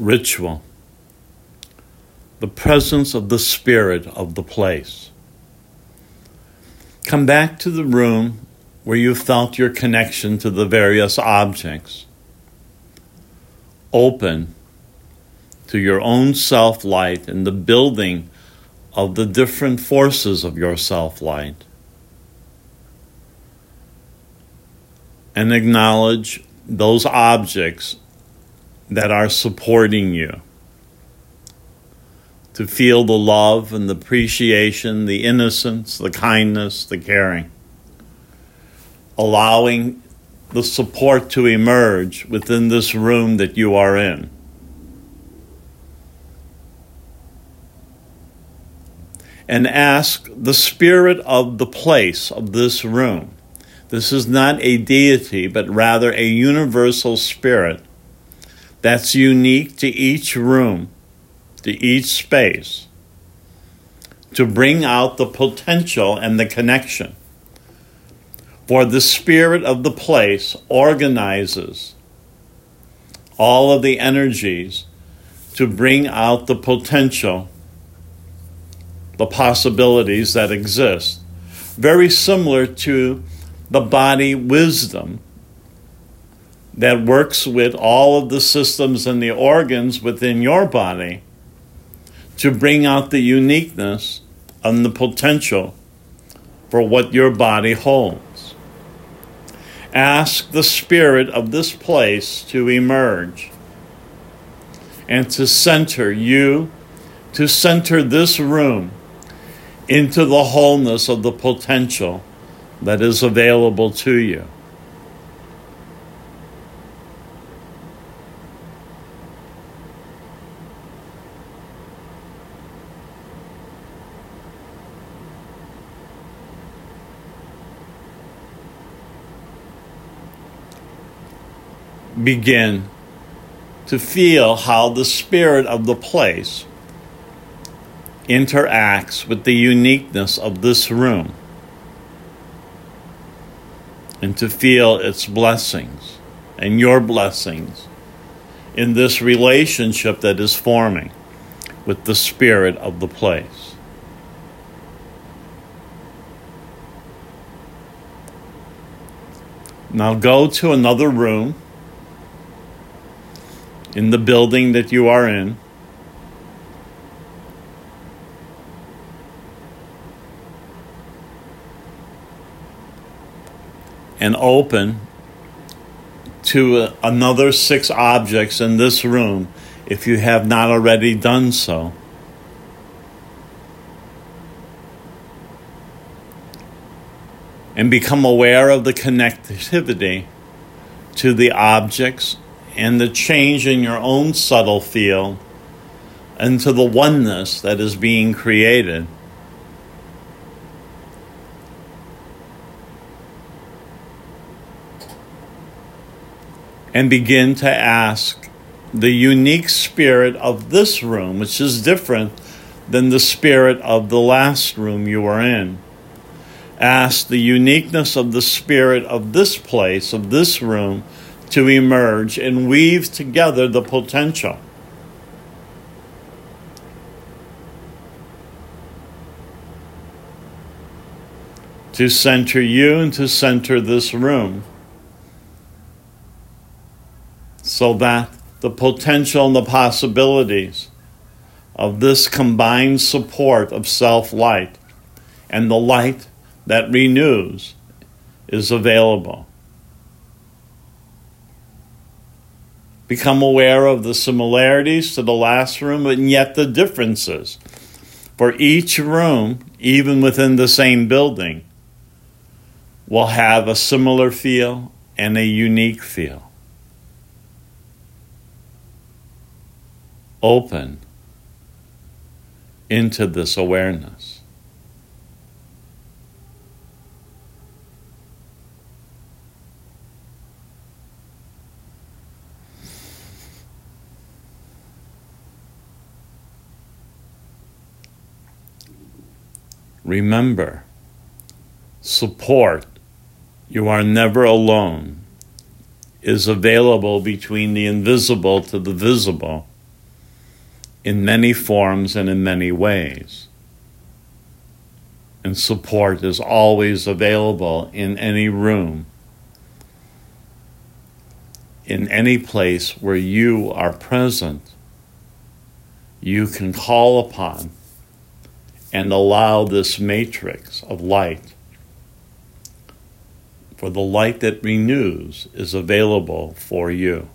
ritual, the presence of the spirit of the place. Come back to the room where you felt your connection to the various objects. Open to your own self light and the building of the different forces of your self light. And acknowledge those objects that are supporting you. To feel the love and the appreciation, the innocence, the kindness, the caring. Allowing the support to emerge within this room that you are in. and ask the spirit of the place of this room. This is not a deity, but rather a universal spirit that's unique to each room, to each space, to bring out the potential and the connection. For the spirit of the place organizes all of the energies to bring out the potential the possibilities that exist. Very similar to the body wisdom that works with all of the systems and the organs within your body to bring out the uniqueness and the potential for what your body holds. Ask the spirit of this place to emerge and to center you, to center this room into the wholeness of the potential that is available to you. Begin to feel how the spirit of the place interacts with the uniqueness of this room and to feel its blessings and your blessings in this relationship that is forming with the spirit of the place. Now go to another room in the building that you are in. and open to uh, another six objects in this room if you have not already done so. And become aware of the connectivity to the objects and the change in your own subtle field into the oneness that is being created. and begin to ask the unique spirit of this room, which is different than the spirit of the last room you were in. Ask the uniqueness of the spirit of this place, of this room, to emerge and weave together the potential. To center you and to center this room so that the potential and the possibilities of this combined support of self light and the light that renews is available. Become aware of the similarities to the last room and yet the differences. For each room, even within the same building, will have a similar feel and a unique feel. open into this awareness. Remember, support, you are never alone, is available between the invisible to the visible in many forms and in many ways. And support is always available in any room, in any place where you are present. You can call upon and allow this matrix of light. For the light that renews is available for you.